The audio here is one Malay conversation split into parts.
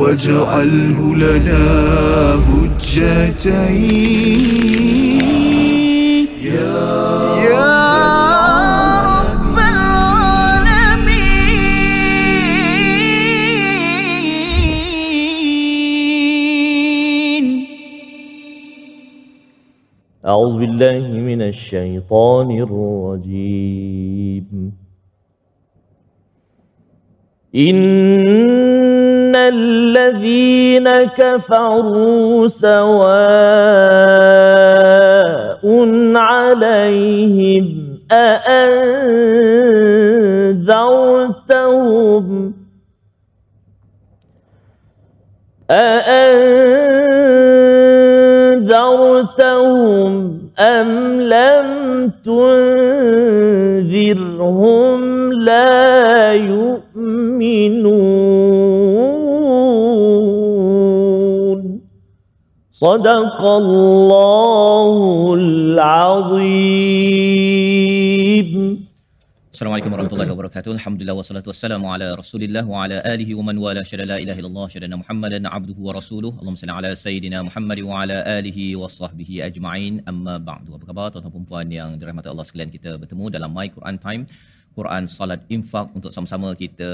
واجعله لنا هجتين. يا يا رب العالمين. أعوذ بالله من الشيطان الرجيم. إن الذين كفروا سواء عليهم أأنذرتهم أأنذرتهم أم لم تنذرهم لا يؤمنون صدق الله العظيم Assalamualaikum warahmatullahi wabarakatuh. Alhamdulillah wassalatu wassalamu ala Rasulillah wa ala alihi wa man wala syada la ilaha illallah syada Muhammadan abduhu wa rasuluh. Allahumma salli ala sayidina Muhammad wa ala alihi wa sahbihi ajma'in. Amma ba'du. Apa khabar tuan-tuan dan puan yang dirahmati Allah sekalian? Kita bertemu dalam My Quran Time. Quran Salat Infak untuk sama-sama kita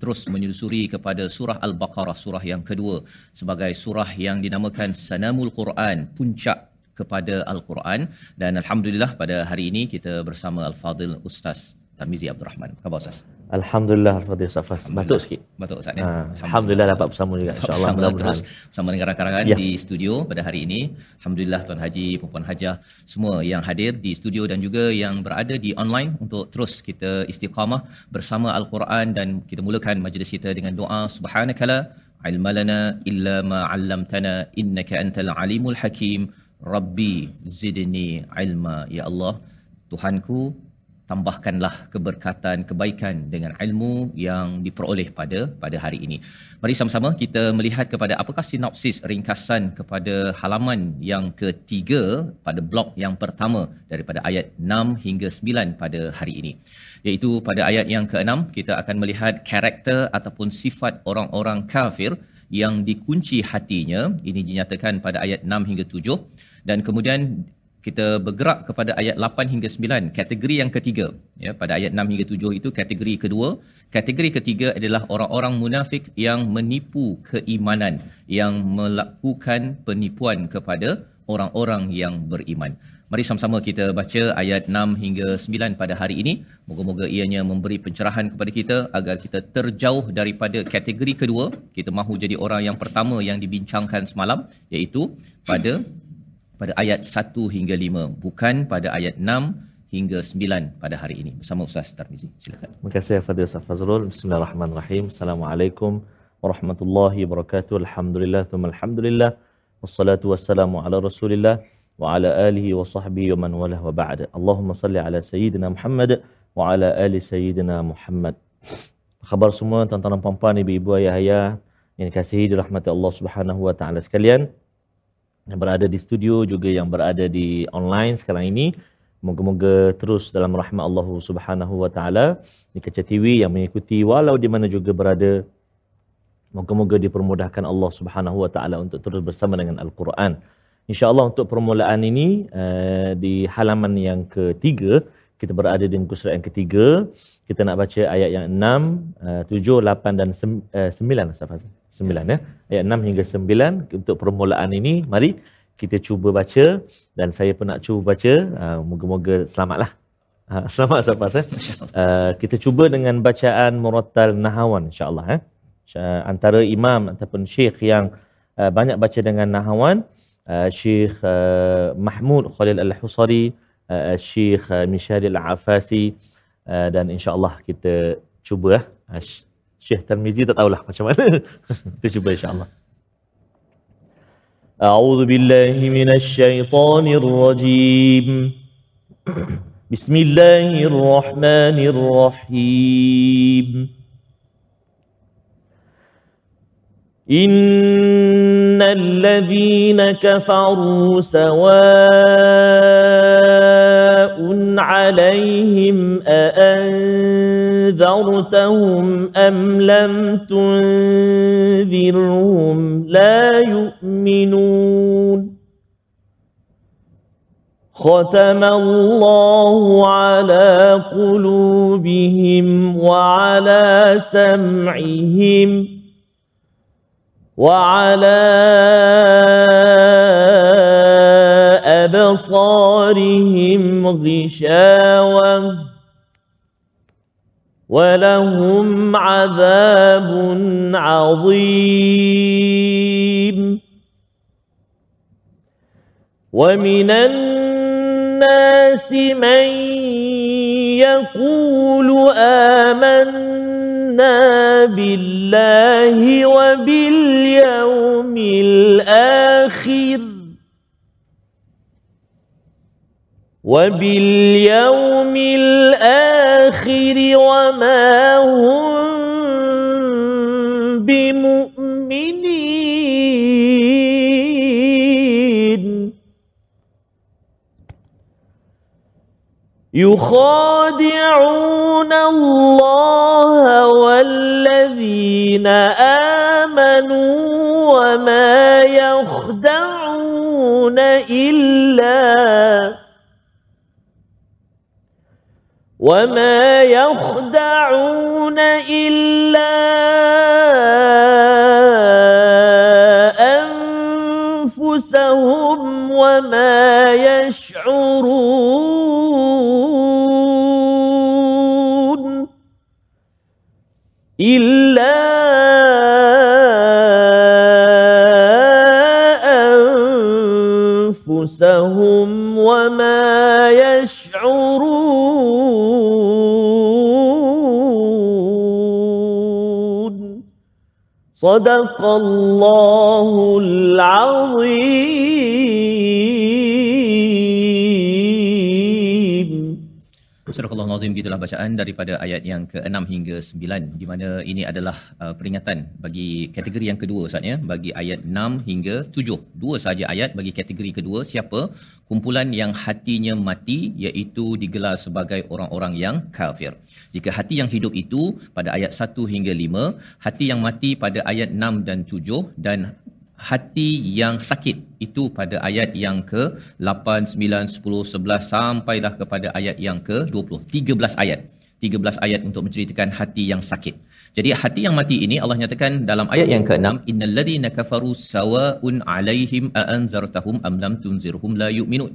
terus menyusuri kepada surah Al-Baqarah, surah yang kedua sebagai surah yang dinamakan Sanamul Quran, puncak kepada Al-Quran dan alhamdulillah pada hari ini kita bersama Al-Fadil Ustaz Tarmizi Abdul Rahman. Apa khabar Ustaz? Alhamdulillah Al-Fatih Safas. Batuk sikit. Batuk Ustaz ya. Ha, Alhamdulillah dapat bersama juga insya-Allah Bersama terus bersama dengan rakan-rakan Ya. di studio pada hari ini. Alhamdulillah Tuan Haji, Puan Hajah semua yang hadir di studio dan juga yang berada di online untuk terus kita istiqamah bersama Al-Quran dan kita mulakan majlis kita dengan doa subhanakala ilmalana illa ma 'allamtana innaka antal alimul hakim. Rabbi zidni ilma ya Allah. Tuhanku tambahkanlah keberkatan kebaikan dengan ilmu yang diperoleh pada pada hari ini. Mari sama-sama kita melihat kepada apakah sinopsis ringkasan kepada halaman yang ketiga pada blok yang pertama daripada ayat 6 hingga 9 pada hari ini. Iaitu pada ayat yang ke-6 kita akan melihat karakter ataupun sifat orang-orang kafir yang dikunci hatinya. Ini dinyatakan pada ayat 6 hingga 7 dan kemudian kita bergerak kepada ayat 8 hingga 9 kategori yang ketiga ya pada ayat 6 hingga 7 itu kategori kedua kategori ketiga adalah orang-orang munafik yang menipu keimanan yang melakukan penipuan kepada orang-orang yang beriman Mari sama-sama kita baca ayat 6 hingga 9 pada hari ini. Moga-moga ianya memberi pencerahan kepada kita agar kita terjauh daripada kategori kedua. Kita mahu jadi orang yang pertama yang dibincangkan semalam iaitu pada pada ayat 1 hingga 5 bukan pada ayat 6 hingga 9 pada hari ini bersama Ustaz Tarmizi silakan Terima kasih Fadil Ustaz Fazrul. Bismillahirrahmanirrahim. Assalamualaikum warahmatullahi wabarakatuh. Alhamdulillah, thumma alhamdulillah. Wassalatu wassalamu ala rasulillah wa ala alihi wa sahbihi wa man walah wa ba'da. Allahumma salli ala Sayyidina Muhammad wa ala ali Sayyidina Muhammad. Khabar semua tuan-tuan dan puan-puan, ibu-ibu, ayah-ayah yang dikasihi dirahmati Allah Subhanahu wa taala sekalian yang berada di studio juga yang berada di online sekarang ini moga-moga terus dalam rahmat Allah Subhanahu wa taala di Kaca TV yang mengikuti walau di mana juga berada moga-moga dipermudahkan Allah Subhanahu wa taala untuk terus bersama dengan Al-Quran. Insya-Allah untuk permulaan ini uh, di halaman yang ketiga kita berada di muka surat yang ketiga kita nak baca ayat yang 6, uh, 7, 8 dan 9 Ustaz Fazil. 9 ya. Ayat 6 hingga 9 untuk permulaan ini mari kita cuba baca dan saya pun nak cuba baca uh, moga-moga selamatlah. Uh, selamat Ustaz Fazil. Uh, kita cuba dengan bacaan murattal nahawan insya-Allah eh. Uh, antara imam ataupun syekh yang uh, banyak baca dengan nahawan uh, Syekh uh, Mahmud Khalil Al-Husari, uh, Syekh uh, Mishari Al-Afasi uh, dan insya-Allah kita cuba eh. Uh, Syekh Tarmizi tak tahulah macam mana. kita cuba insya-Allah. أعوذ بالله من الشيطان الرجيم بسم الله الرحمن الرحيم إن الذين كفروا سواء عليهم أأنذرتهم أم لم تنذرهم؟ لا يؤمنون. ختم الله على قلوبهم وعلى سمعهم وعلى أبصارهم غشاوة ولهم عذاب عظيم. ومن الناس من يقول آمنا بالله وباليوم الآخر. وباليوم الآخر وما هم بمؤمنين. يخادعون الله والذين آمنوا وما يخدعون إلا وما يخدعون إلا أنفسهم وما يشعرون إلا أنفسهم وما يشعرون صدق الله العظيم Nazim gitulah bacaan daripada ayat yang ke-6 hingga 9 di mana ini adalah uh, peringatan bagi kategori yang kedua Ustaz ya bagi ayat 6 hingga 7 dua saja ayat bagi kategori kedua. Siapa? Kumpulan yang hatinya mati iaitu digelar sebagai orang-orang yang kafir. Jika hati yang hidup itu pada ayat 1 hingga 5 hati yang mati pada ayat 6 dan 7 dan hati yang sakit. Itu pada ayat yang ke 8 9 10 11 sampailah kepada ayat yang ke 20 13 ayat. 13 ayat untuk menceritakan hati yang sakit. Jadi hati yang mati ini Allah nyatakan dalam ayat yang ke-6 innal ladzina kafaru sawaun alaihim a anzartahum am lam tunzirhum la yu'minun.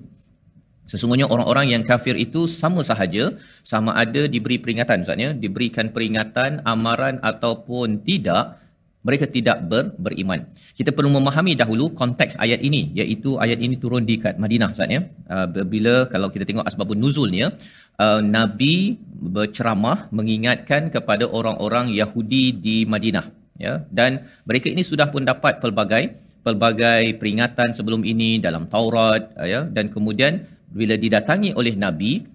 Sesungguhnya orang-orang yang kafir itu sama sahaja sama ada diberi peringatan. Maksudnya diberikan peringatan amaran ataupun tidak mereka tidak ber, beriman. Kita perlu memahami dahulu konteks ayat ini iaitu ayat ini turun di kat Madinah Ustaz ya. Uh, bila kalau kita tengok asbabun nuzulnya uh, Nabi berceramah mengingatkan kepada orang-orang Yahudi di Madinah ya dan mereka ini sudah pun dapat pelbagai pelbagai peringatan sebelum ini dalam Taurat uh, ya dan kemudian bila didatangi oleh Nabi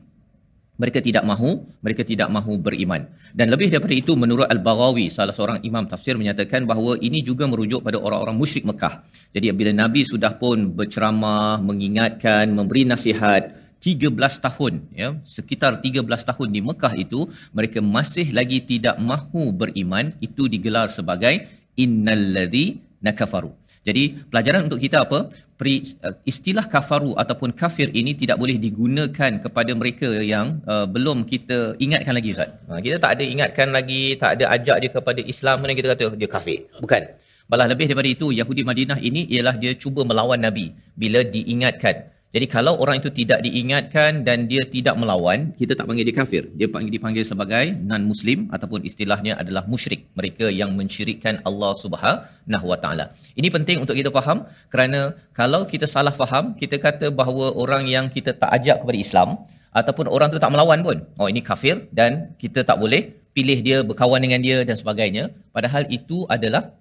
mereka tidak mahu mereka tidak mahu beriman. Dan lebih daripada itu menurut al-Baghawi salah seorang imam tafsir menyatakan bahawa ini juga merujuk pada orang-orang musyrik Mekah. Jadi bila nabi sudah pun berceramah mengingatkan memberi nasihat 13 tahun ya sekitar 13 tahun di Mekah itu mereka masih lagi tidak mahu beriman itu digelar sebagai innalladzi nakafaru jadi pelajaran untuk kita apa? Pri, uh, istilah kafaru ataupun kafir ini tidak boleh digunakan kepada mereka yang uh, belum kita ingatkan lagi Ustaz. Ha, kita tak ada ingatkan lagi, tak ada ajak dia kepada Islam kemudian kita kata dia kafir. Bukan. Malah lebih daripada itu, Yahudi Madinah ini ialah dia cuba melawan Nabi bila diingatkan. Jadi kalau orang itu tidak diingatkan dan dia tidak melawan, kita tak panggil dia kafir. Dia panggil dipanggil sebagai non-muslim ataupun istilahnya adalah musyrik. Mereka yang mensyirikkan Allah Subhanahu Wa Taala. Ini penting untuk kita faham kerana kalau kita salah faham, kita kata bahawa orang yang kita tak ajak kepada Islam ataupun orang tu tak melawan pun, oh ini kafir dan kita tak boleh pilih dia berkawan dengan dia dan sebagainya. Padahal itu adalah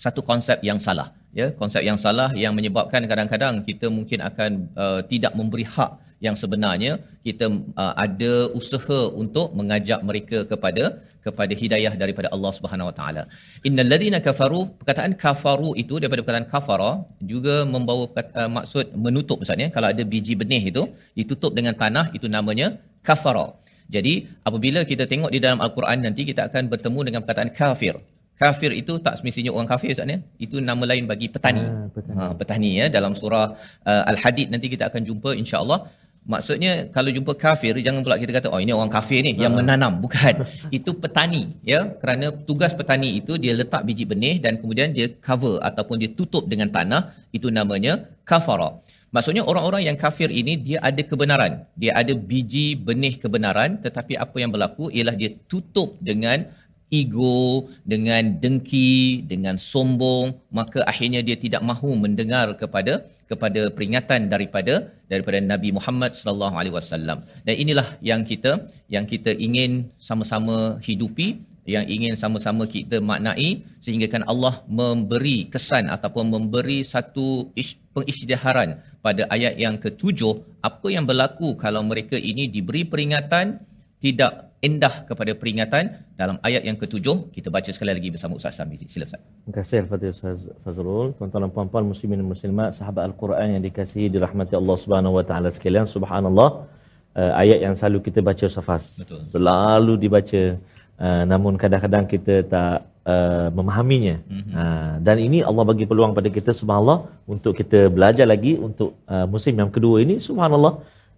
satu konsep yang salah ya konsep yang salah yang menyebabkan kadang-kadang kita mungkin akan uh, tidak memberi hak yang sebenarnya kita uh, ada usaha untuk mengajak mereka kepada kepada hidayah daripada Allah Subhanahu Wa Taala. Innal ladzina kafaru perkataan kafaru itu daripada perkataan kafara juga membawa uh, maksud menutup maksudnya kalau ada biji benih itu ditutup dengan tanah itu namanya kafara. Jadi apabila kita tengok di dalam al-Quran nanti kita akan bertemu dengan perkataan kafir. Kafir itu tak semestinya orang kafir Ustaz ya. Itu nama lain bagi petani. Ah, petani. Ha, petani ya dalam surah uh, Al-Hadid nanti kita akan jumpa insya-Allah. Maksudnya kalau jumpa kafir jangan pula kita kata oh ini orang kafir ni yang menanam bukan. Itu petani ya kerana tugas petani itu dia letak biji benih dan kemudian dia cover ataupun dia tutup dengan tanah itu namanya kafara. Maksudnya orang-orang yang kafir ini dia ada kebenaran. Dia ada biji benih kebenaran tetapi apa yang berlaku ialah dia tutup dengan ego, dengan dengki, dengan sombong, maka akhirnya dia tidak mahu mendengar kepada kepada peringatan daripada daripada Nabi Muhammad sallallahu alaihi wasallam. Dan inilah yang kita yang kita ingin sama-sama hidupi yang ingin sama-sama kita maknai sehingga kan Allah memberi kesan ataupun memberi satu pengisytiharan pada ayat yang ketujuh apa yang berlaku kalau mereka ini diberi peringatan tidak endah kepada peringatan dalam ayat yang ketujuh kita baca sekali lagi bersama Ustaz Samizi sila Ustaz Terima kasih Al-Fatihah Ustaz Fazrul. Tuan-tuan dan puan-puan muslimin dan muslimat, sahabat Al-Quran yang dikasihi dirahmati Allah Subhanahu wa taala sekalian. Subhanallah. Uh, ayat yang selalu kita baca. Betul. Selalu dibaca. Uh, namun kadang-kadang kita tak uh, memahaminya. Mm-hmm. Uh, dan ini Allah bagi peluang pada kita subhanallah untuk kita belajar lagi untuk uh, musim yang kedua ini subhanallah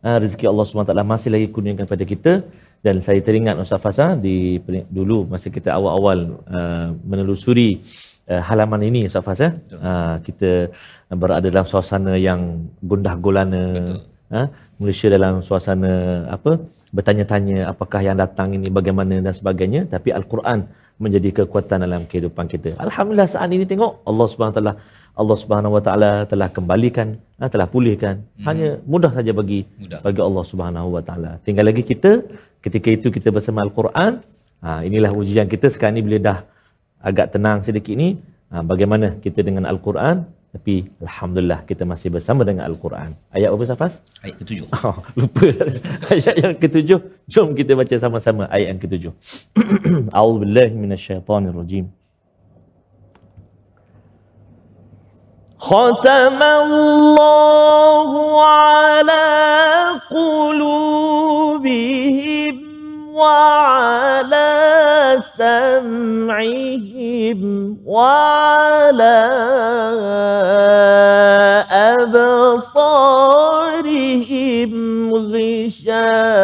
uh, rezeki Allah SWT masih lagi kurniakan pada kita dan saya teringat Ustaz Fasa di dulu masa kita awal-awal uh, menelusuri uh, halaman ini Ustaz Fasa uh, kita berada dalam suasana yang gundah gulana uh, Malaysia dalam suasana apa bertanya-tanya apakah yang datang ini bagaimana dan sebagainya tapi al-Quran menjadi kekuatan dalam kehidupan kita. Alhamdulillah saat ini tengok Allah Subhanahu taala Allah Subhanahu wa taala telah kembalikan, ha, telah pulihkan. Hmm. Hanya mudah saja bagi Mudah. bagi Allah Subhanahu wa taala. Tinggal lagi kita ketika itu kita bersama al-Quran. Ha, inilah ujian kita sekarang ni bila dah agak tenang sedikit ni, ha, bagaimana kita dengan al-Quran tapi alhamdulillah kita masih bersama dengan al-Quran. Ayat apa Safas? ayat ketujuh Oh, lupa ayat yang ketujuh. Jom kita baca sama-sama ayat yang ketujuh. A'udzubillahi minasyaitonirrajim. ختم الله على قلوبهم وعلى سمعهم وعلى أبصارهم غشاوة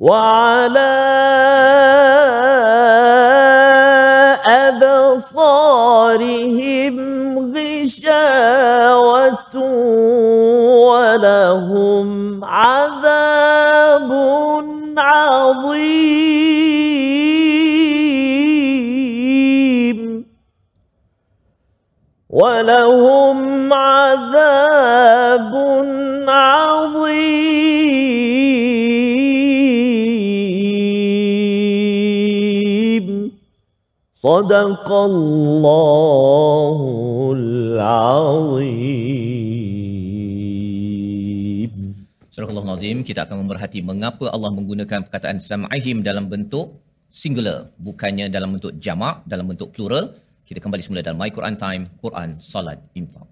وعلى ولهم عذاب عظيم. ولهم عذاب عظيم. صدق الله العظيم. Astaghfirullahalazim, kita akan memerhati mengapa Allah menggunakan perkataan sam'ihim dalam bentuk singular, bukannya dalam bentuk jamak, dalam bentuk plural. Kita kembali semula dalam My Quran Time, Quran Salat Infaq.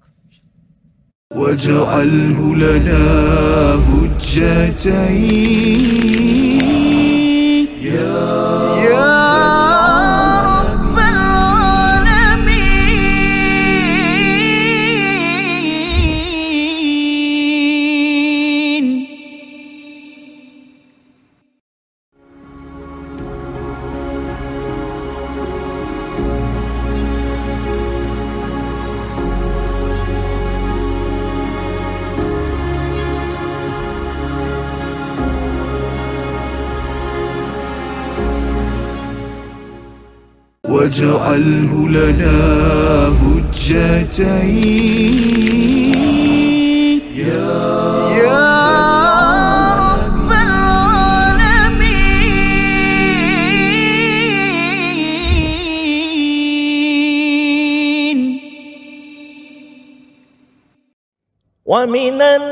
Waj'alhu lana hujjatain ya واجعله لنا هجتين يا ومن الناس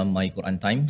dalam My Quran Time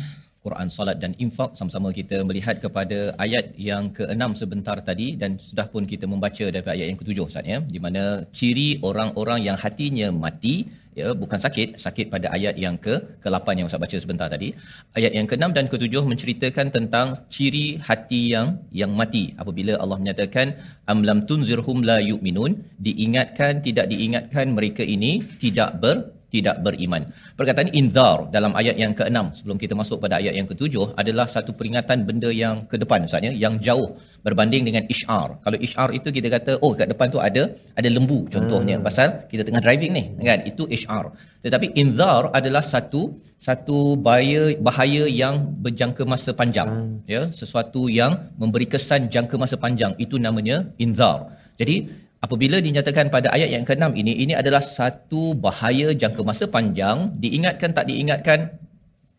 Quran Salat dan Infak. Sama-sama kita melihat kepada ayat yang ke-6 sebentar tadi dan sudah pun kita membaca daripada ayat yang ke-7 Ustaz ya. Di mana ciri orang-orang yang hatinya mati ya bukan sakit sakit pada ayat yang ke ke-8 yang Ustaz baca sebentar tadi. Ayat yang ke-6 dan ke-7 menceritakan tentang ciri hati yang yang mati. Apabila Allah menyatakan am lam tunzirhum la yu'minun diingatkan tidak diingatkan mereka ini tidak ber tidak beriman. Perkataan inzar dalam ayat yang ke-6 sebelum kita masuk pada ayat yang ke-7 adalah satu peringatan benda yang ke depan Ustaz ya, yang jauh berbanding dengan isyar. Kalau isyar itu kita kata oh kat depan tu ada ada lembu contohnya hmm. pasal kita tengah driving ni kan itu isyar. Tetapi inzar adalah satu satu bahaya bahaya yang berjangka masa panjang hmm. ya sesuatu yang memberi kesan jangka masa panjang itu namanya inzar. Jadi apabila dinyatakan pada ayat yang ke-6 ini ini adalah satu bahaya jangka masa panjang. Diingatkan tak diingatkan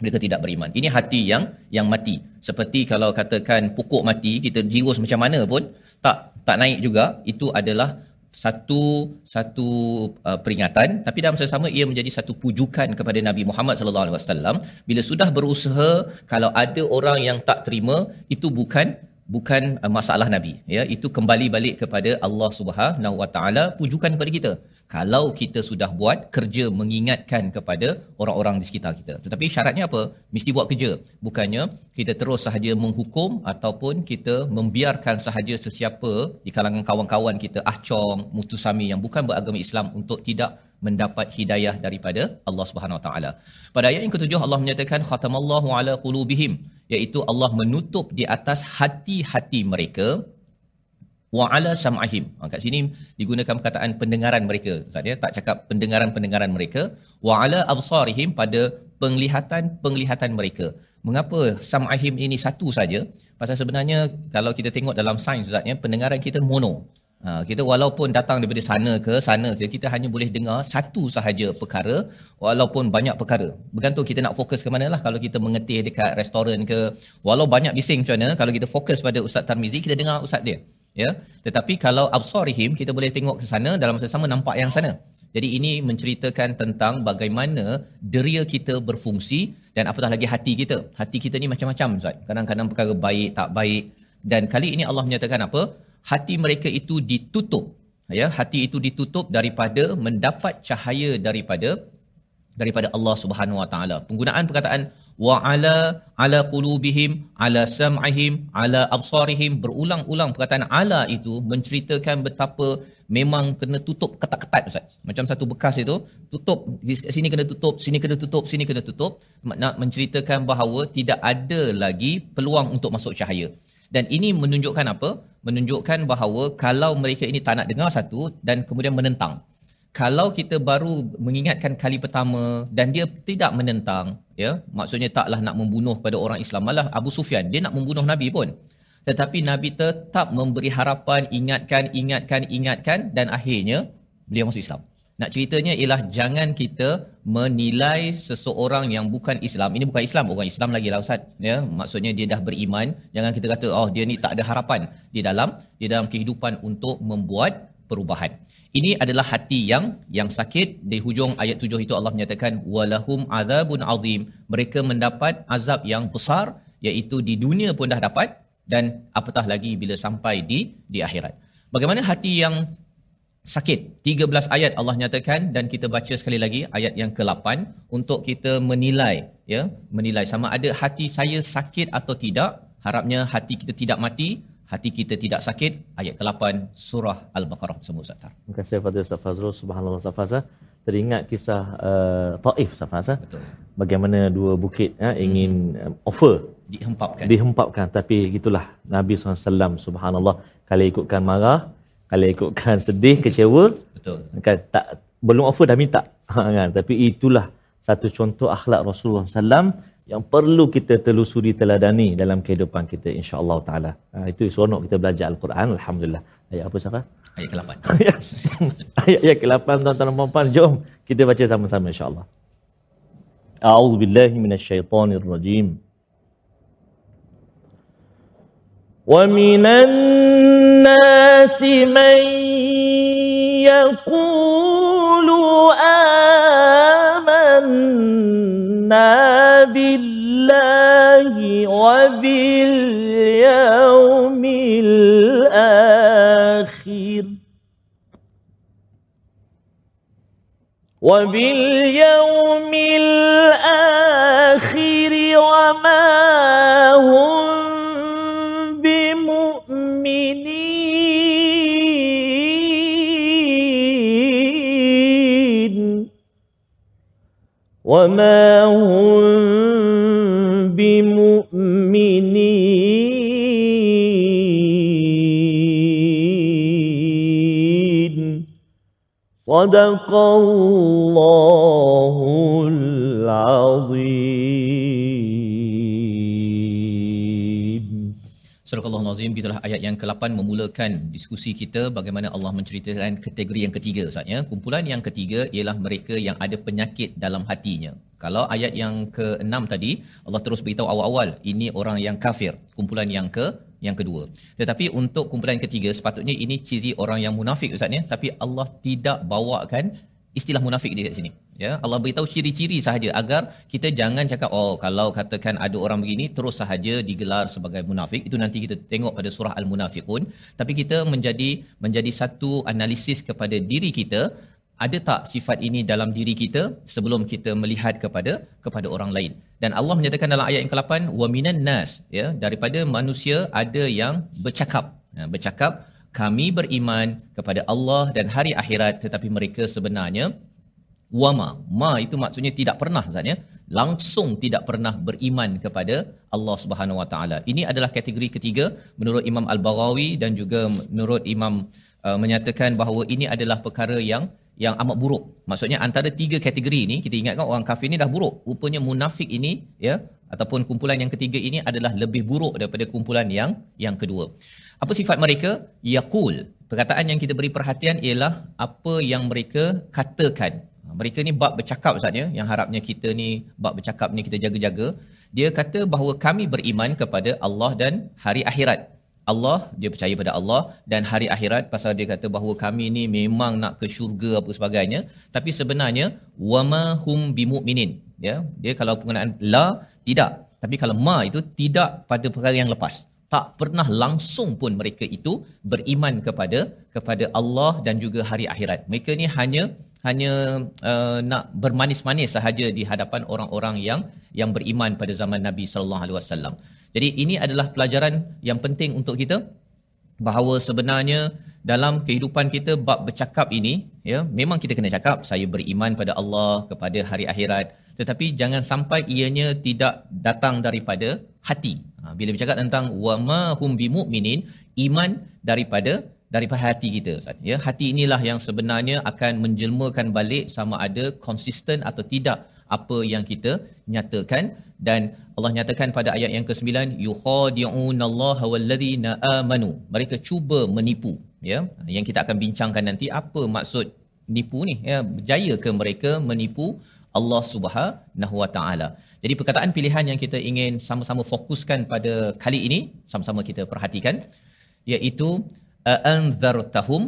mereka tidak beriman. Ini hati yang yang mati. Seperti kalau katakan pokok mati kita jirus macam mana pun tak tak naik juga. Itu adalah satu satu uh, peringatan. Tapi dalam masa sama ia menjadi satu pujukan kepada Nabi Muhammad sallallahu alaihi wasallam. Bila sudah berusaha kalau ada orang yang tak terima itu bukan bukan uh, masalah nabi. Ya itu kembali balik kepada Allah Subhanahu Wa Taala pujukan kepada kita. Kalau kita sudah buat kerja mengingatkan kepada orang-orang di sekitar kita. Tetapi syaratnya apa? Mesti buat kerja. Bukannya kita terus sahaja menghukum ataupun kita membiarkan sahaja sesiapa di kalangan kawan-kawan kita ahcong mutusami yang bukan beragama Islam untuk tidak mendapat hidayah daripada Allah Subhanahu Wa Taala. Pada ayat yang ketujuh Allah menyatakan khatamallahu ala qulubihim iaitu Allah menutup di atas hati-hati mereka wa ala sam'ahim. Ha, kat sini digunakan perkataan pendengaran mereka. Ustaz ya, tak cakap pendengaran-pendengaran mereka. Wa ala absarihim pada penglihatan-penglihatan mereka. Mengapa sam'ahim ini satu saja? Pasal sebenarnya kalau kita tengok dalam sains Ustaz ya, pendengaran kita mono. Ha, kita walaupun datang daripada sana ke sana ke kita hanya boleh dengar satu sahaja perkara walaupun banyak perkara. Bergantung kita nak fokus ke mana lah kalau kita mengetih dekat restoran ke walau banyak bising macam mana kalau kita fokus pada Ustaz Tarmizi kita dengar Ustaz dia. Ya. Tetapi kalau absarihim kita boleh tengok ke sana dalam masa sama nampak yang sana. Jadi ini menceritakan tentang bagaimana deria kita berfungsi dan apatah lagi hati kita. Hati kita ni macam-macam Ustaz. Kadang-kadang perkara baik tak baik dan kali ini Allah menyatakan apa? Hati mereka itu ditutup. Ya hati itu ditutup daripada mendapat cahaya daripada daripada Allah Subhanahu Wa Taala. Penggunaan perkataan wa ala ala qulubihim ala sam'ihim ala absarihim berulang-ulang perkataan ala itu menceritakan betapa memang kena tutup ketat-ketat ustaz. Macam satu bekas itu tutup di sini kena tutup sini kena tutup sini kena tutup nak menceritakan bahawa tidak ada lagi peluang untuk masuk cahaya. Dan ini menunjukkan apa? Menunjukkan bahawa kalau mereka ini tak nak dengar satu dan kemudian menentang. Kalau kita baru mengingatkan kali pertama dan dia tidak menentang, ya, maksudnya taklah nak membunuh pada orang Islam. Malah Abu Sufyan, dia nak membunuh Nabi pun. Tetapi Nabi tetap memberi harapan, ingatkan, ingatkan, ingatkan dan akhirnya beliau masuk Islam. Nak ceritanya ialah jangan kita menilai seseorang yang bukan Islam. Ini bukan Islam, bukan Islam lagi lah Ustaz. Ya, maksudnya dia dah beriman. Jangan kita kata, oh dia ni tak ada harapan di dalam di dalam kehidupan untuk membuat perubahan. Ini adalah hati yang yang sakit. Di hujung ayat tujuh itu Allah menyatakan, walahum azabun azim. Mereka mendapat azab yang besar, iaitu di dunia pun dah dapat dan apatah lagi bila sampai di di akhirat. Bagaimana hati yang sakit. 13 ayat Allah nyatakan dan kita baca sekali lagi ayat yang ke-8 untuk kita menilai ya, menilai sama ada hati saya sakit atau tidak. Harapnya hati kita tidak mati, hati kita tidak sakit. Ayat ke-8 surah Al-Baqarah semua Ustaz. Terima kasih kepada Ustaz Fazrul. Subhanallah Ustaz Fazrul. teringat kisah uh, Taif Safas ha? Betul. bagaimana dua bukit ha, ingin um, offer Dihempapkan. dihempapkan tapi gitulah Nabi SAW subhanallah kalau ikutkan marah kalau ikutkan sedih kecewa Betul. kan tak belum offer dah minta ha, kan tapi itulah satu contoh akhlak Rasulullah SAW yang perlu kita telusuri teladani dalam kehidupan kita insya-Allah taala. Ha, itu seronok kita belajar al-Quran alhamdulillah. Ayat apa Safa? Ayat ke-8. ayat ayat ayat ke-8 tuan-tuan dan puan-puan jom kita baca sama-sama insya-Allah. A'udzu billahi minasyaitonir rajim. ومن الناس من يقول آمنا بالله وباليوم الآخر وباليوم الآخر وما هم بمؤمنين صدق الله العظيم Surah Allah Nazim itulah ayat yang ke-8 memulakan diskusi kita bagaimana Allah menceritakan kategori yang ketiga Ustaz ya. Kumpulan yang ketiga ialah mereka yang ada penyakit dalam hatinya. Kalau ayat yang ke-6 tadi Allah terus beritahu awal-awal ini orang yang kafir. Kumpulan yang ke yang kedua. Tetapi untuk kumpulan ketiga sepatutnya ini ciri orang yang munafik Ustaz ya. Tapi Allah tidak bawakan istilah munafik di kat sini. Ya, Allah beritahu ciri-ciri sahaja agar kita jangan cakap oh kalau katakan ada orang begini terus sahaja digelar sebagai munafik. Itu nanti kita tengok pada surah Al-Munafiqun. Tapi kita menjadi menjadi satu analisis kepada diri kita ada tak sifat ini dalam diri kita sebelum kita melihat kepada kepada orang lain. Dan Allah menyatakan dalam ayat yang ke-8 wa minan nas ya daripada manusia ada yang bercakap. Ya, bercakap kami beriman kepada Allah dan hari akhirat tetapi mereka sebenarnya wama ma itu maksudnya tidak pernah Ustaz ya langsung tidak pernah beriman kepada Allah Subhanahu Wa Taala ini adalah kategori ketiga menurut Imam Al-Baghawi dan juga menurut Imam uh, menyatakan bahawa ini adalah perkara yang yang amat buruk. Maksudnya antara tiga kategori ini kita ingatkan orang kafir ini dah buruk. Rupanya munafik ini ya ataupun kumpulan yang ketiga ini adalah lebih buruk daripada kumpulan yang yang kedua. Apa sifat mereka? Yaqul. Perkataan yang kita beri perhatian ialah apa yang mereka katakan. Mereka ni bab bercakap Ustaz ya, yang harapnya kita ni bab bercakap ni kita jaga-jaga. Dia kata bahawa kami beriman kepada Allah dan hari akhirat. Allah dia percaya pada Allah dan hari akhirat pasal dia kata bahawa kami ni memang nak ke syurga apa sebagainya tapi sebenarnya wama hum bimumin ya dia kalau penggunaan la tidak tapi kalau ma itu tidak pada perkara yang lepas tak pernah langsung pun mereka itu beriman kepada kepada Allah dan juga hari akhirat. Mereka ni hanya hanya uh, nak bermanis-manis sahaja di hadapan orang-orang yang yang beriman pada zaman Nabi sallallahu alaihi wasallam. Jadi ini adalah pelajaran yang penting untuk kita bahawa sebenarnya dalam kehidupan kita bab bercakap ini ya memang kita kena cakap saya beriman pada Allah kepada hari akhirat. Tetapi jangan sampai ianya tidak datang daripada hati. Ha, bila bercakap tentang wama hum bimumin iman daripada daripada hati kita Ustaz. Ya, hati inilah yang sebenarnya akan menjelmakan balik sama ada konsisten atau tidak apa yang kita nyatakan. Dan Allah nyatakan pada ayat yang ke-9 yukhadi'unallaha walladzina amanu. Mereka cuba menipu ya. Yang kita akan bincangkan nanti apa maksud nipu ni ya. Berjaya ke mereka menipu Allah Subhanahu wa taala. Jadi perkataan pilihan yang kita ingin sama-sama fokuskan pada kali ini sama-sama kita perhatikan iaitu anzartahum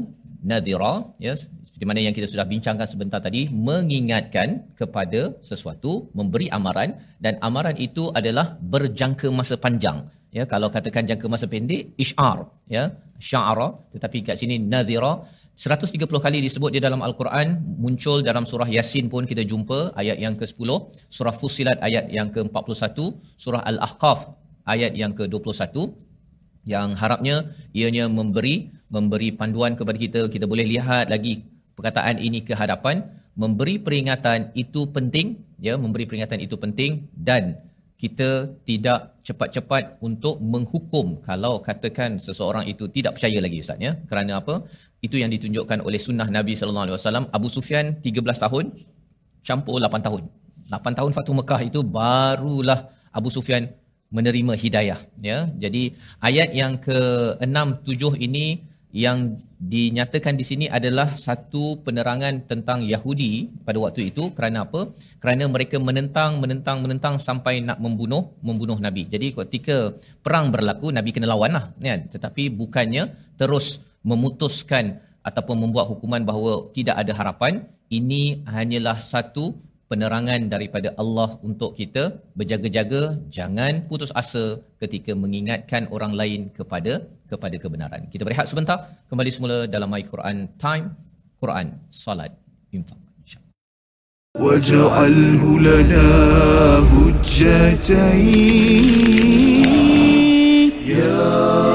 nadira ya seperti mana yang kita sudah bincangkan sebentar tadi mengingatkan kepada sesuatu memberi amaran dan amaran itu adalah berjangka masa panjang. Ya kalau katakan jangka masa pendek isyar ya sya'ara tetapi kat sini nadira 130 kali disebut di dalam al-Quran muncul dalam surah Yasin pun kita jumpa ayat yang ke-10 surah Fussilat ayat yang ke-41 surah Al-Ahqaf ayat yang ke-21 yang harapnya ianya memberi memberi panduan kepada kita. Kita boleh lihat lagi perkataan ini ke hadapan. Memberi peringatan itu penting ya memberi peringatan itu penting. Dan kita tidak cepat-cepat untuk menghukum kalau katakan seseorang itu tidak percaya lagi ustaz ya. Kerana apa itu yang ditunjukkan oleh sunnah Nabi sallallahu alaihi wasallam. Abu Sufyan 13 tahun campur 8 tahun. 8 tahun Fatu Mekah itu barulah Abu Sufyan menerima hidayah ya. Jadi ayat yang ke-6 7 ini yang dinyatakan di sini adalah satu penerangan tentang Yahudi pada waktu itu kerana apa? Kerana mereka menentang, menentang, menentang sampai nak membunuh, membunuh Nabi. Jadi ketika perang berlaku, Nabi kena lawan lah. Kan? Tetapi bukannya terus memutuskan ataupun membuat hukuman bahawa tidak ada harapan. Ini hanyalah satu penerangan daripada Allah untuk kita berjaga-jaga jangan putus asa ketika mengingatkan orang lain kepada kepada kebenaran. Kita berehat sebentar kembali semula dalam My Quran Time Quran Salat Infak. واجعله لنا هجتين يا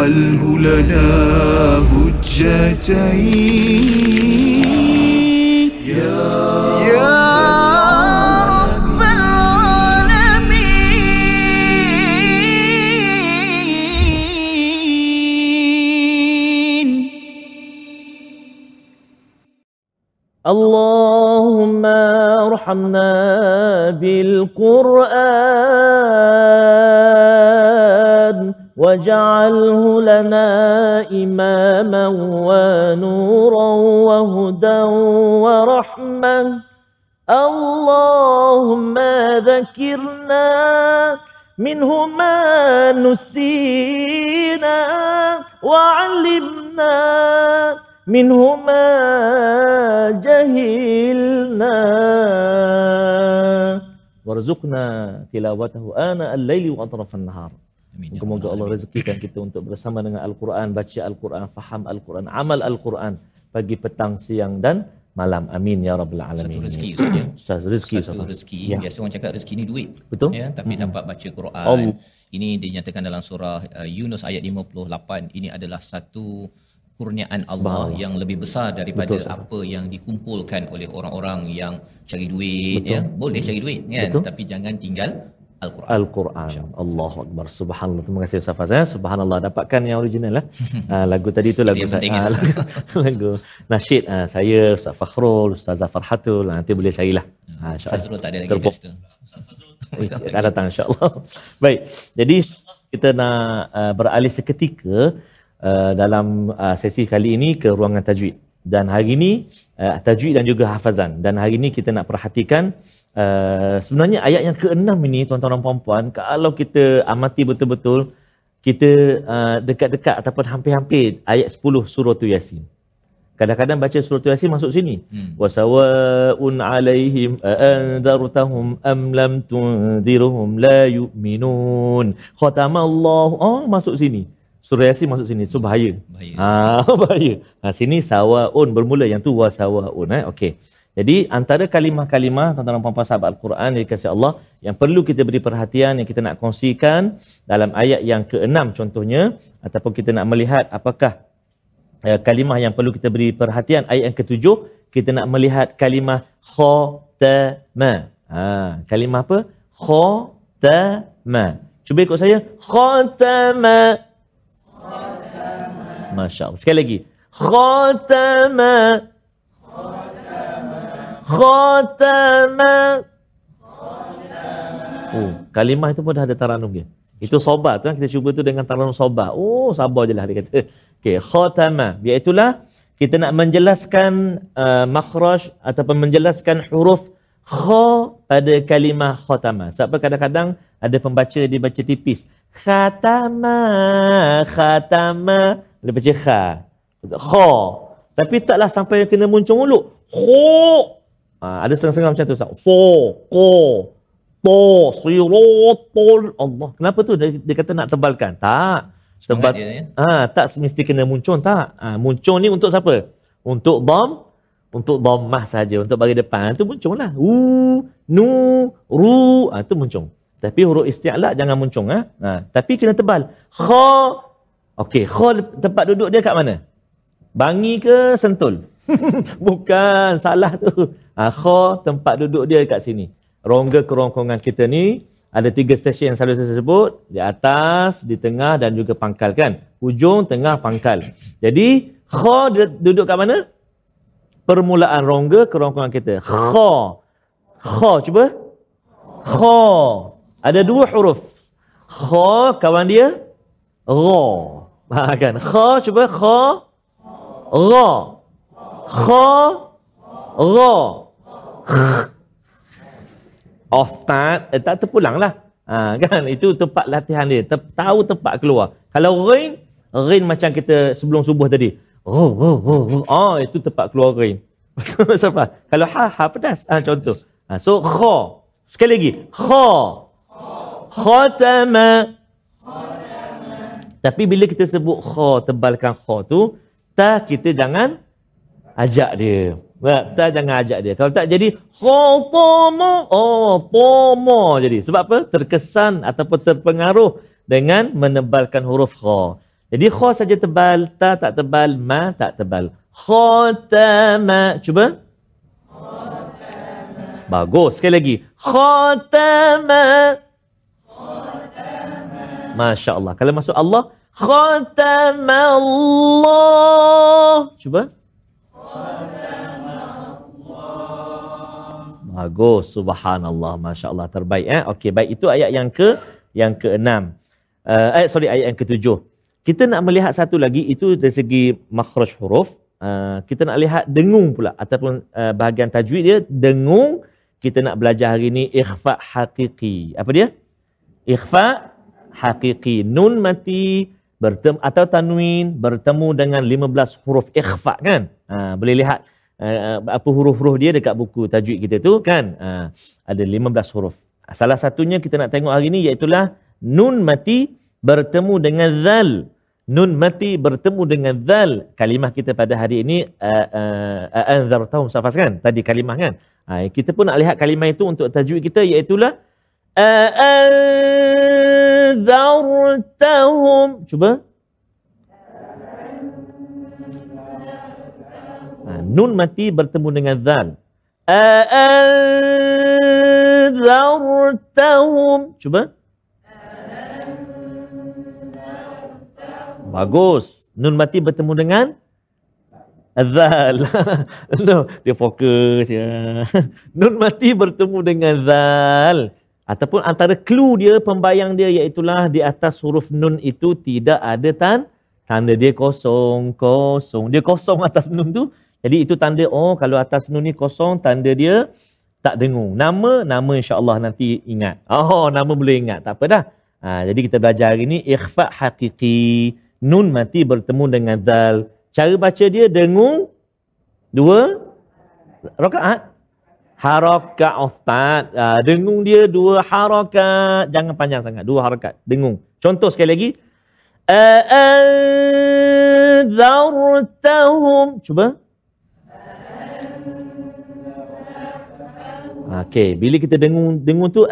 واجعله لنا هجتين. يا رب العالمين. اللهم ارحمنا بالقرآن. واجعله لنا إماما ونورا وهدى ورحمة اللهم ذكرنا منه ما نسينا وعلمنا منه ما جهلنا وارزقنا تلاوته آناء الليل وأطراف النهار Amin. Moga-moga Allah. Rezekikan kita untuk bersama dengan Al-Quran, baca Al-Quran, faham Al-Quran, amal Al-Quran pagi, petang, siang dan malam. Amin ya rabbal alamin. Satu rezeki Ustaz ya. Ustaz, rezeki Satu Ustaz. rezeki. Ya. Biasa orang cakap rezeki ni duit. Betul? Ya, tapi dapat baca Quran. Allah. Ini dinyatakan dalam surah uh, Yunus ayat 58. Ini adalah satu kurniaan Allah yang lebih besar daripada Betul, apa yang dikumpulkan oleh orang-orang yang cari duit Betul. ya. Boleh cari duit kan, Betul. tapi jangan tinggal Al-Quran. Al-Quran. Allahu Akbar. Subhanallah. Terima kasih Ustaz Faz. Ya. Subhanallah. Dapatkan yang original lah. Ah, lagu tadi tu lagu yang saya. penting, ah, ya. lagu, lagu nasyid ah, saya, Ustaz Fakhrul, Ustaz Farhatul. Ah, nanti boleh carilah. Ah, insyaAllah. Fazrul tak ada lagi Terpok. dah situ. akan datang insyaAllah. Baik. Jadi kita nak uh, beralih seketika uh, dalam uh, sesi kali ini ke ruangan tajwid. Dan hari ini uh, tajwid dan juga hafazan. Dan hari ini kita nak perhatikan uh, sebenarnya ayat yang keenam ini tuan-tuan dan puan-puan kalau kita amati betul-betul kita uh, dekat-dekat ataupun hampir-hampir ayat 10 surah tu Yasin. Kadang-kadang baca surah Yasin masuk sini. Hmm. Wa sawaun alaihim anzartahum am lam tunzirhum la yu'minun. Khatamallahu. Oh, masuk sini. Surah Yasin masuk sini. So bahaya. Bahaya. Ah, bahaya. Ha, sini sawaun bermula yang tu wa sawaun eh. Okey. Jadi antara kalimah-kalimah dan puan-puan sahabat Al-Quran yang dikasihi Allah yang perlu kita beri perhatian yang kita nak kongsikan dalam ayat yang keenam contohnya ataupun kita nak melihat apakah uh, kalimah yang perlu kita beri perhatian ayat yang ketujuh kita nak melihat kalimah khatama. Ha, kalimah apa? Khatama. Cuba ikut saya. Khatama. Masya Allah. Sekali lagi. Khatama. Khatama. Oh, kalimah itu pun dah ada taranum dia. Itu sobat tu kan kita cuba tu dengan taranum sobat. Oh, sabar je lah dia kata. Okey, khatama. Iaitulah kita nak menjelaskan uh, makhraj ataupun menjelaskan huruf kha pada kalimah khatama. Sebab kadang-kadang Ada pembaca dia baca tipis. Khatama, khatama. Dia baca kha. Kha. Tapi taklah sampai kena muncung mulut. Kho. Ha, ada setengah-setengah macam tu. Ustaz. Fo, ko, to, sirotol. Allah. Kenapa tu dia, dia kata nak tebalkan? Tak. Tebal. Dia, ya? Ah, tak mesti kena muncung tak. Ah, muncung ni untuk siapa? Untuk dom, untuk dhammah saja, untuk bagi depan tu muncunglah. U, nu, ru, ah tu muncung. Tapi huruf isti'la jangan muncung ah. Ha. tapi kena tebal. Kha. Okey, kha tempat duduk dia kat mana? Bangi ke sentul? Bukan, salah tu. Ha, kha tempat duduk dia kat sini. Rongga kerongkongan kita ni ada tiga stesen yang selalu saya sebut. Di atas, di tengah dan juga pangkal kan. Hujung, tengah, pangkal. Jadi, dia duduk kat mana? Permulaan rongga kerongkongan kita. Kha. Kha, cuba. Kha. Ada dua huruf. Kha, kawan dia. Ra. Ha, kan? Kha, cuba. Kha. Ra. Kha. Ra. Oftat, eh, tak terpulang lah. Ha, kan? Itu tempat latihan dia. Te- tahu tempat keluar. Kalau rain, rain macam kita sebelum subuh tadi. Oh, oh, oh, oh. oh itu tempat keluar rain. Siapa? Kalau ha, ha pedas. Ha, contoh. Ha, so, kha. Sekali lagi. Kha. Khatama. Tapi bila kita sebut kha, tebalkan kha tu, ta kita jangan ajak dia. Tak, tak jangan ajak dia. Kalau tak jadi khatama, oh, tama jadi. Sebab apa? Terkesan ataupun terpengaruh dengan menebalkan huruf kha. Jadi kha saja tebal, ta tak tebal, ma tak tebal. Khatama. Cuba. Bagus. Sekali lagi. Khatama. Masya Allah. Kalau masuk Allah. Khatama Allah. Cuba. Bagus. Subhanallah. Masya Allah. Terbaik. Eh? Okey, baik. Itu ayat yang ke yang keenam. Uh, eh, sorry, ayat yang ketujuh. Kita nak melihat satu lagi. Itu dari segi makhraj huruf. Uh, kita nak lihat dengung pula. Ataupun uh, bahagian tajwid dia. Dengung. Kita nak belajar hari ini. Ikhfa' hakiki. Apa dia? Ikhfa' hakiki. Nun mati bertemu atau tanwin bertemu dengan 15 huruf ikhfa kan? Ha, boleh lihat uh, apa huruf-huruf dia dekat buku tajwid kita tu kan? Ha, ada 15 huruf. Salah satunya kita nak tengok hari ni iaitu nun mati bertemu dengan zal. Nun mati bertemu dengan zal. Kalimah kita pada hari ini uh, uh, anzartahum safas kan? Tadi kalimah kan? Ha, kita pun nak lihat kalimah itu untuk tajwid kita iaitu أأنذرتهم cuba ha, nun mati bertemu dengan zal أأنذرتهم cuba bagus nun mati bertemu dengan Zal. no, dia fokus ya. Nun mati bertemu dengan zal ataupun antara clue dia pembayang dia iaitulah di atas huruf nun itu tidak ada tan tanda dia kosong kosong. Dia kosong atas nun tu. Jadi itu tanda oh kalau atas nun ni kosong tanda dia tak dengung. Nama nama insyaallah nanti ingat. Oh nama boleh ingat. Tak apa dah ha, jadi kita belajar hari ni ikhfa hakiki nun mati bertemu dengan zal. Cara baca dia dengung. Dua rakaat harakat ustaz. Uh, dengung dia dua harakat. Jangan panjang sangat. Dua harakat. Dengung. Contoh sekali lagi. A'adzartahum. Cuba. Okey, bila kita dengung dengung tu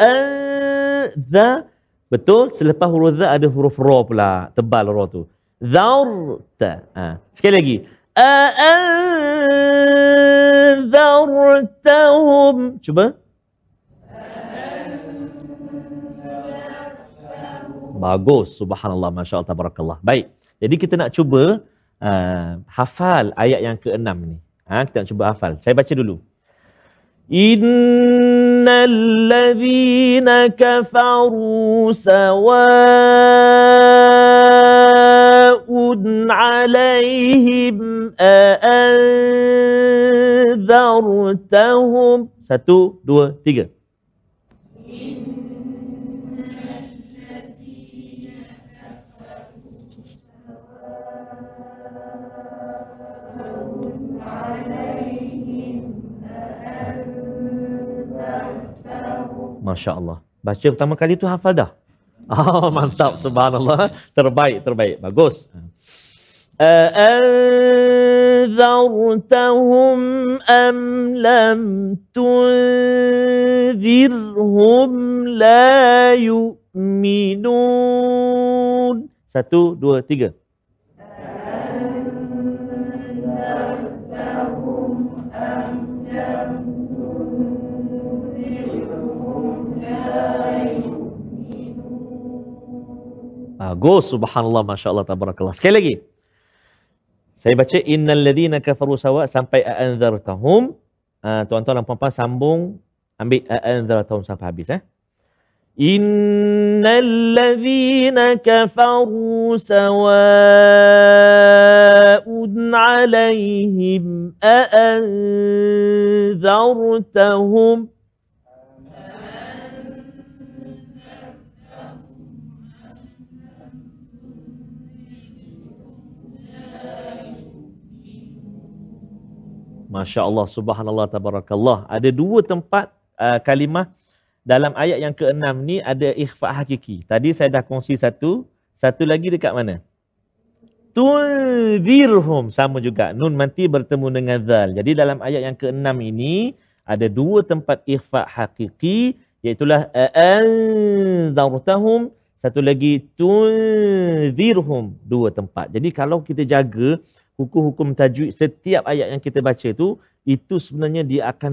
za betul selepas huruf za ada huruf ra pula, tebal ra tu. Zarta. Ha. Sekali lagi. أأنذرتهم cuba Bagus, subhanallah, masya Allah, tabarakallah. Baik, jadi kita nak cuba uh, hafal ayat yang keenam ni. Ha, kita nak cuba hafal. Saya baca dulu. Innal ladhina kafaru sawa'un alaihim أأنذرتهم satu, dua, tiga. Masya Allah. Baca pertama kali tu hafal dah. Oh, mantap. Subhanallah. Terbaik, terbaik. Bagus. أأنذرتهم أم لم تنذرهم لا يؤمنون Satu, dua, tiga. Bagus, subhanallah, masya Allah, tabarakallah. Sekali lagi. Saya baca innal ladhina kafaru sawa sampai a'anzartahum. Uh, tuan-tuan dan puan-puan sambung ambil a'anzartahum sampai habis eh. Innal ladhina kafaru sawa'un 'alaihim a'anzartahum Masya Allah, subhanallah, tabarakallah. Ada dua tempat uh, kalimah dalam ayat yang keenam ni ada ikhfa hakiki. Tadi saya dah kongsi satu, satu lagi dekat mana? Tunzirhum sama juga. Nun nanti bertemu dengan zal. Jadi dalam ayat yang keenam ini ada dua tempat ikhfa hakiki iaitulah anzartahum satu lagi tunzirhum dua tempat. Jadi kalau kita jaga hukum-hukum tajwid setiap ayat yang kita baca tu itu sebenarnya dia akan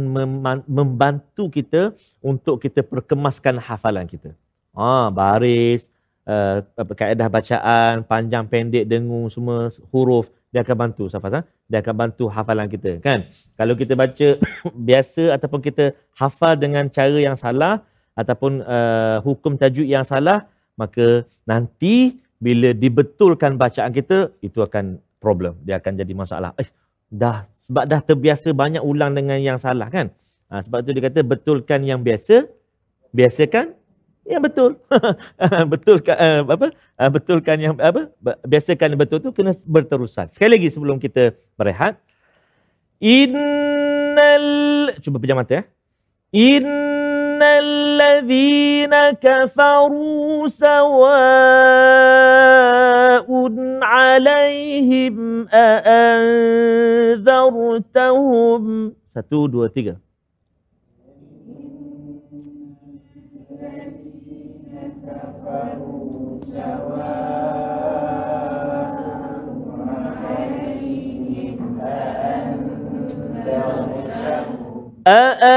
membantu kita untuk kita perkemaskan hafalan kita. Ah, baris, uh, kaedah bacaan, panjang pendek dengung semua huruf dia akan bantu Safas ha? dia akan bantu hafalan kita kan. Kalau kita baca biasa ataupun kita hafal dengan cara yang salah ataupun uh, hukum tajwid yang salah maka nanti bila dibetulkan bacaan kita itu akan problem. Dia akan jadi masalah. Eh, dah sebab dah terbiasa banyak ulang dengan yang salah kan? Ha, sebab tu dia kata betulkan yang biasa, biasakan yang betul. betulkan uh, apa? Uh, betulkan yang apa? Biasakan yang betul tu kena berterusan. Sekali lagi sebelum kita berehat. Innal cuba pejam mata ya. ان الذين كفروا سواء عليهم أأنذرتهم satu dua tiga. أأنذرتهم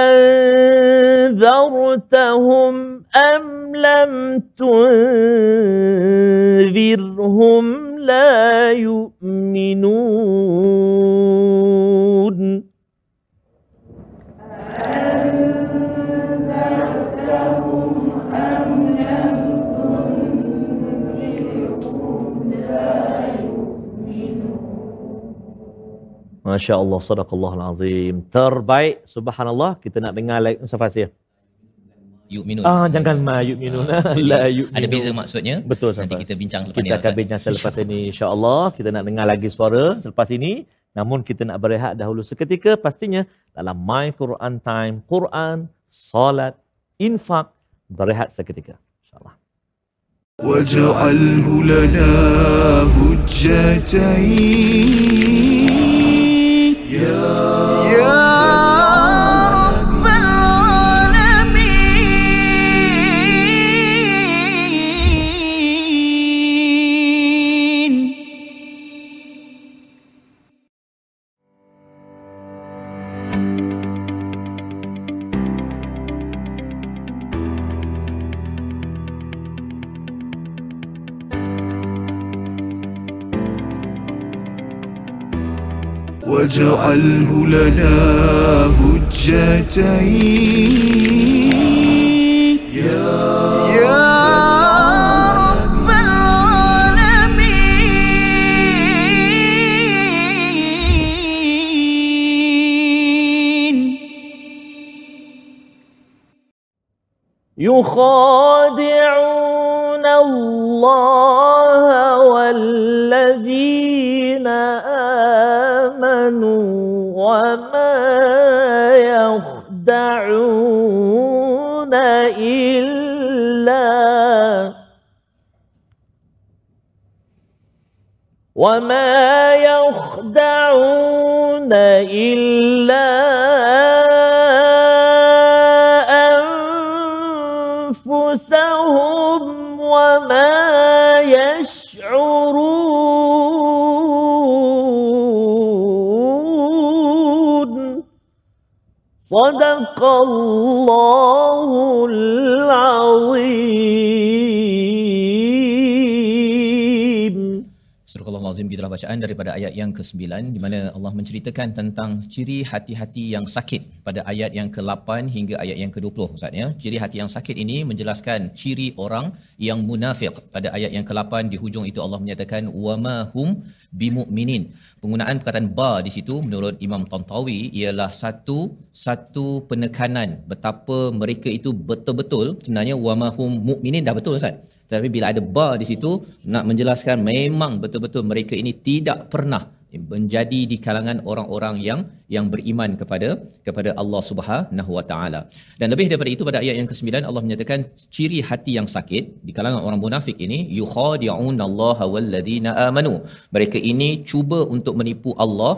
تنذرهم لا يؤمنون Masya Allah, sadaqallah azim. Terbaik, subhanallah. Kita nak dengar lagi Ustaz Fasir. Yu'minun. Ah, jangan ma yu'minun. La yu'minun. Ada beza maksudnya. Betul, Nanti Ustaz. kita bincang selepas Kita ni. akan Ustaz. bincang selepas ini insya-Allah. Kita nak dengar lagi suara selepas ini. Namun kita nak berehat dahulu seketika pastinya dalam My Quran Time, Quran, solat, infak, berehat seketika. Insya-Allah. واجعله لنا هجتين واجعله لنا هجتين يا رب العالمين. يخادعون وما يخدعون إلا أنفسهم وما يشعرون صدق الله العظيم Gitulah bacaan daripada ayat yang ke-9 di mana Allah menceritakan tentang ciri hati-hati yang sakit pada ayat yang ke-8 hingga ayat yang ke-20 Ustaz ya. Ciri hati yang sakit ini menjelaskan ciri orang yang munafik. Pada ayat yang ke-8 di hujung itu Allah menyatakan wama hum bimumin. Penggunaan perkataan ba di situ menurut Imam Tantawi ialah satu satu penekanan betapa mereka itu betul-betul sebenarnya wama hum mukminin dah betul Ustaz. Tapi bila ada ba di situ nak menjelaskan memang betul-betul mereka ini tidak pernah menjadi di kalangan orang-orang yang yang beriman kepada kepada Allah Subhanahu Wa Taala. Dan lebih daripada itu pada ayat yang ke-9 Allah menyatakan ciri hati yang sakit di kalangan orang munafik ini yukhadi'un Allah walladzina amanu. Mereka ini cuba untuk menipu Allah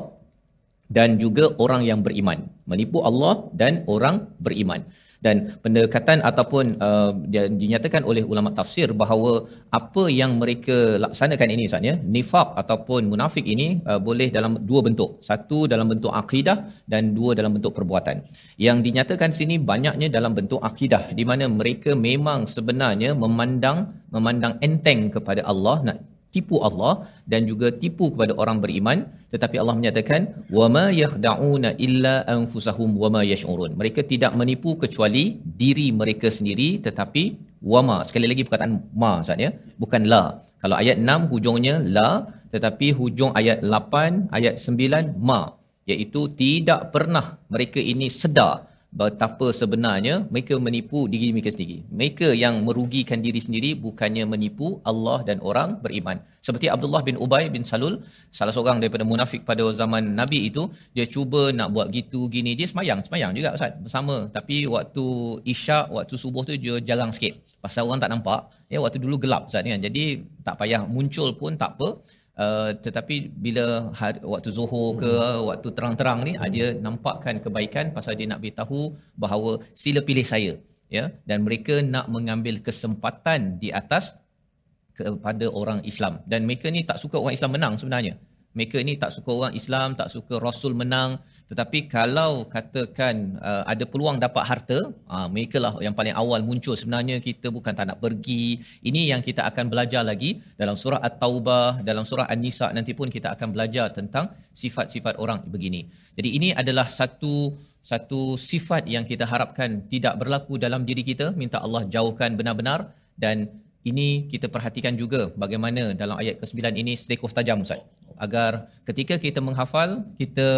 dan juga orang yang beriman. Menipu Allah dan orang beriman dan pendekatan ataupun uh, dinyatakan oleh ulama tafsir bahawa apa yang mereka laksanakan ini Ustaz ya nifaq ataupun munafik ini uh, boleh dalam dua bentuk. Satu dalam bentuk akidah dan dua dalam bentuk perbuatan. Yang dinyatakan sini banyaknya dalam bentuk akidah di mana mereka memang sebenarnya memandang memandang enteng kepada Allah nak tipu Allah dan juga tipu kepada orang beriman. Tetapi Allah menyatakan wama yakhda'una illa anfusahum wama yash'urun. Mereka tidak menipu kecuali diri mereka sendiri tetapi wama. Sekali lagi perkataan ma Ustaz ya. Bukan la. Kalau ayat 6 hujungnya la tetapi hujung ayat 8 ayat 9 ma. Iaitu tidak pernah mereka ini sedar betapa sebenarnya mereka menipu diri mereka sendiri. Mereka yang merugikan diri sendiri bukannya menipu Allah dan orang beriman. Seperti Abdullah bin Ubay bin Salul, salah seorang daripada munafik pada zaman Nabi itu, dia cuba nak buat gitu gini, dia semayang, semayang juga Ustaz, bersama. Tapi waktu isyak, waktu subuh tu dia jarang sikit. Pasal orang tak nampak, ya waktu dulu gelap Ustaz kan. Jadi tak payah muncul pun tak apa. Uh, tetapi bila hari, waktu zuhur ke hmm. waktu terang-terang ni aja nampakkan kebaikan pasal dia nak beritahu bahawa sila pilih saya ya. Dan mereka nak mengambil kesempatan di atas kepada orang Islam. Dan mereka ni tak suka orang Islam menang sebenarnya mereka ni tak suka orang Islam, tak suka Rasul menang. Tetapi kalau katakan uh, ada peluang dapat harta, uh, mereka lah yang paling awal muncul sebenarnya kita bukan tak nak pergi. Ini yang kita akan belajar lagi dalam surah At-Taubah, dalam surah An-Nisa nanti pun kita akan belajar tentang sifat-sifat orang begini. Jadi ini adalah satu satu sifat yang kita harapkan tidak berlaku dalam diri kita. Minta Allah jauhkan benar-benar dan ini kita perhatikan juga bagaimana dalam ayat ke-9 ini selekoh tajam Ustaz. Agar ketika kita menghafal kita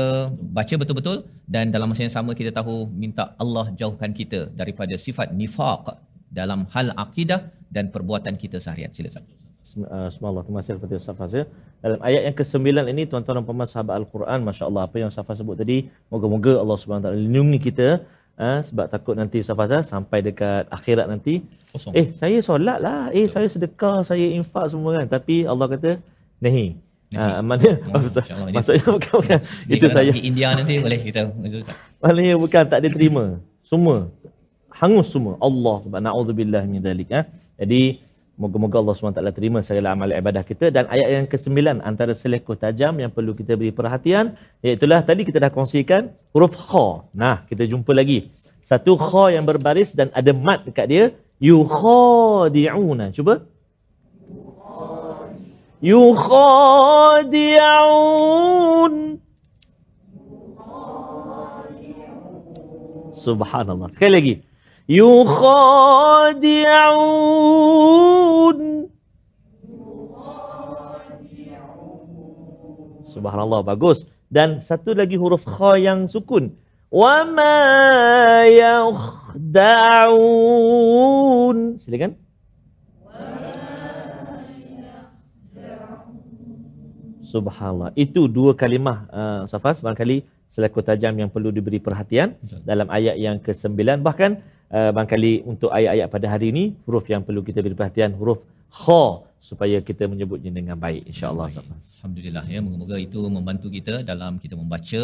baca betul-betul dan dalam masa yang sama kita tahu minta Allah jauhkan kita daripada sifat nifaq dalam hal akidah dan perbuatan kita seharian. Silakan Bismillah, terima kasih kepada Ustaz Fazil. Dalam ayat yang ke-9 ini, tuan-tuan dan puan sahabat Al-Quran, Masya Allah, apa yang Ustaz sebut tadi, moga-moga Allah SWT lindungi kita, ha, sebab takut nanti Ustaz Fazil sampai dekat akhirat nanti, Kosong. eh, saya solat lah, eh, saya sedekah, saya infak semua kan. Tapi Allah kata, nahi, Ha, mana? Oh, maksudnya bukan, bukan. itu saya. Di India nanti boleh kita. Maknanya bukan tak diterima. Semua. Hangus semua. Allah. Na'udzubillah min dalik. Ha? Jadi, Moga-moga Allah SWT terima segala amal ibadah kita. Dan ayat yang ke-9 antara selekoh tajam yang perlu kita beri perhatian. Iaitulah tadi kita dah kongsikan huruf kha. Nah, kita jumpa lagi. Satu kha yang berbaris dan ada mat dekat dia. Yukhadi'una. Cuba. Yukhadi'un. Subhanallah. Sekali lagi. Yukhadi'un. Subhanallah. Bagus. Dan satu lagi huruf kha yang sukun. Wa ma yakhda'un. Silakan. Subhanallah. Itu dua kalimah uh, Safas barangkali seleku tajam yang perlu diberi perhatian Betul. dalam ayat yang ke-9 bahkan uh, barangkali untuk ayat-ayat pada hari ini huruf yang perlu kita beri perhatian huruf kha supaya kita menyebutnya dengan baik insyaallah. Alhamdulillah ya moga-moga itu membantu kita dalam kita membaca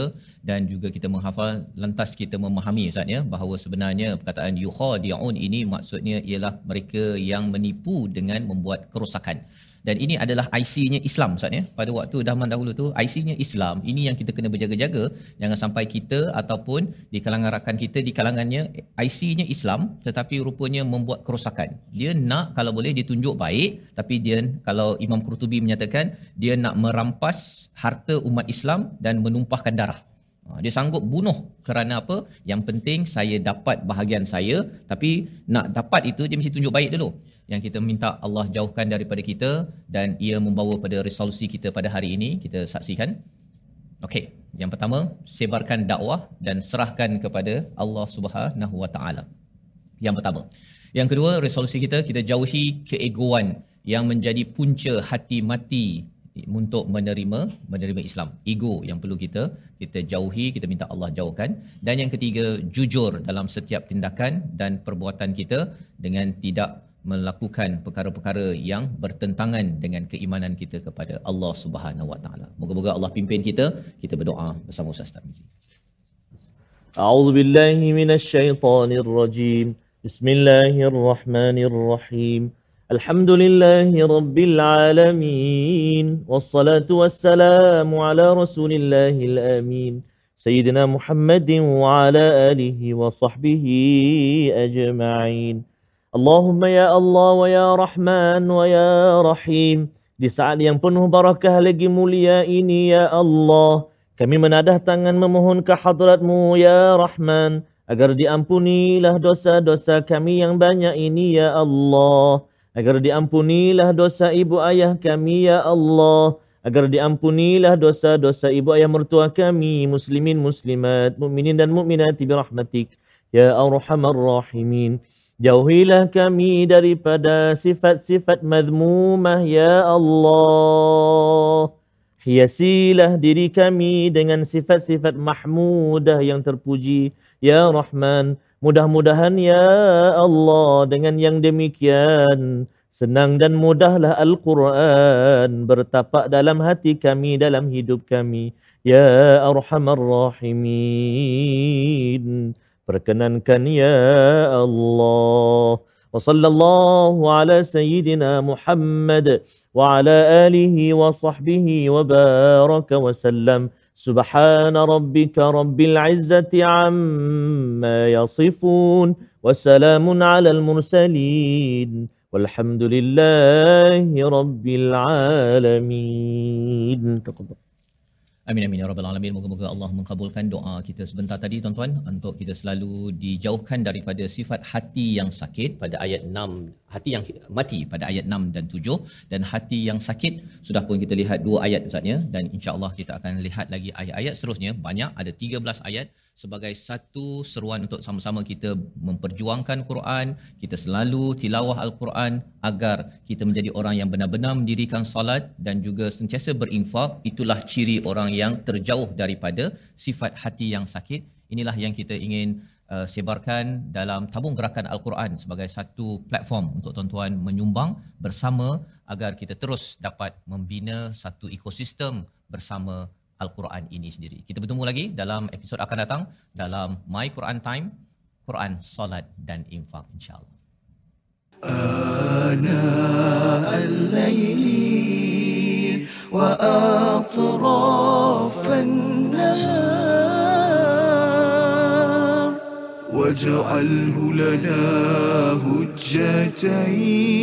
dan juga kita menghafal lantas kita memahami Ustaz ya bahawa sebenarnya perkataan yukhadi'un ini maksudnya ialah mereka yang menipu dengan membuat kerosakan. Dan ini adalah IC-nya Islam Ustaz ya. Pada waktu zaman dahulu tu IC-nya Islam. Ini yang kita kena berjaga-jaga jangan sampai kita ataupun di kalangan rakan kita di kalangannya IC-nya Islam tetapi rupanya membuat kerosakan. Dia nak kalau boleh dia tunjuk baik tapi dia kalau Imam Qurtubi menyatakan dia nak merampas harta umat Islam dan menumpahkan darah. Ha, Dia sanggup bunuh kerana apa? Yang penting saya dapat bahagian saya tapi nak dapat itu dia mesti tunjuk baik dulu. Yang kita minta Allah jauhkan daripada kita dan ia membawa pada resolusi kita pada hari ini kita saksikan. Okey, yang pertama sebarkan dakwah dan serahkan kepada Allah Subhanahu Wa Taala. Yang pertama. Yang kedua, resolusi kita kita jauhi keegoan yang menjadi punca hati mati untuk menerima menerima Islam. Ego yang perlu kita kita jauhi, kita minta Allah jauhkan. Dan yang ketiga, jujur dalam setiap tindakan dan perbuatan kita dengan tidak melakukan perkara-perkara yang bertentangan dengan keimanan kita kepada Allah Subhanahu Wa Taala. Moga-moga Allah pimpin kita. Kita berdoa bersama Ustaz Tarmizi. أعوذ بالله من الشيطان الرجيم بسم الله الرحمن الرحيم الحمد لله رب العالمين والصلاة والسلام على رسول الله الآمين سيدنا محمد وعلى آله وصحبه أجمعين اللهم يا الله ويا رحمن ويا رحيم di saat yang penuh barakah lagi mulia ini ya Allah kami menadah tangan memohon ke hadratmu ya Rahman agar diampunilah dosa-dosa kami yang banyak ini ya Allah agar diampunilah dosa ibu ayah kami ya Allah agar diampunilah dosa-dosa ibu ayah mertua kami muslimin muslimat mukminin dan mukminat bi rahmatik ya arhamar rahimin Jauhilah kami daripada sifat-sifat madmumah ya Allah. Hiasilah diri kami dengan sifat-sifat mahmudah yang terpuji ya Rahman. Mudah-mudahan ya Allah dengan yang demikian senang dan mudahlah Al-Quran bertapak dalam hati kami dalam hidup kami ya Arhamar Rahimin. Perkenankan ya Allah. Wa sallallahu ala sayyidina Muhammad wa ala alihi wa sahbihi wa baraka wa sallam. سبحان ربك رب العزة عما يصفون وسلام على المرسلين والحمد لله رب العالمين. تقبل. Amin amin ya rabbal alamin. Moga-moga Allah mengabulkan doa kita sebentar tadi tuan-tuan. Untuk kita selalu dijauhkan daripada sifat hati yang sakit pada ayat 6, hati yang mati pada ayat 6 dan 7 dan hati yang sakit sudah pun kita lihat dua ayat Ustaz ya. Dan insya-Allah kita akan lihat lagi ayat-ayat seterusnya. Banyak ada 13 ayat sebagai satu seruan untuk sama-sama kita memperjuangkan Quran, kita selalu tilawah Al-Quran agar kita menjadi orang yang benar-benar mendirikan salat dan juga sentiasa berinfak. Itulah ciri orang yang terjauh daripada sifat hati yang sakit. Inilah yang kita ingin uh, sebarkan dalam tabung gerakan Al-Quran sebagai satu platform untuk tuan-tuan menyumbang bersama agar kita terus dapat membina satu ekosistem bersama Al-Quran ini sendiri. Kita bertemu lagi dalam episod akan datang dalam My Quran Time, Quran, Salat dan Infak insya-Allah. آناء الليل وأطراف النهار واجعله لنا هجتين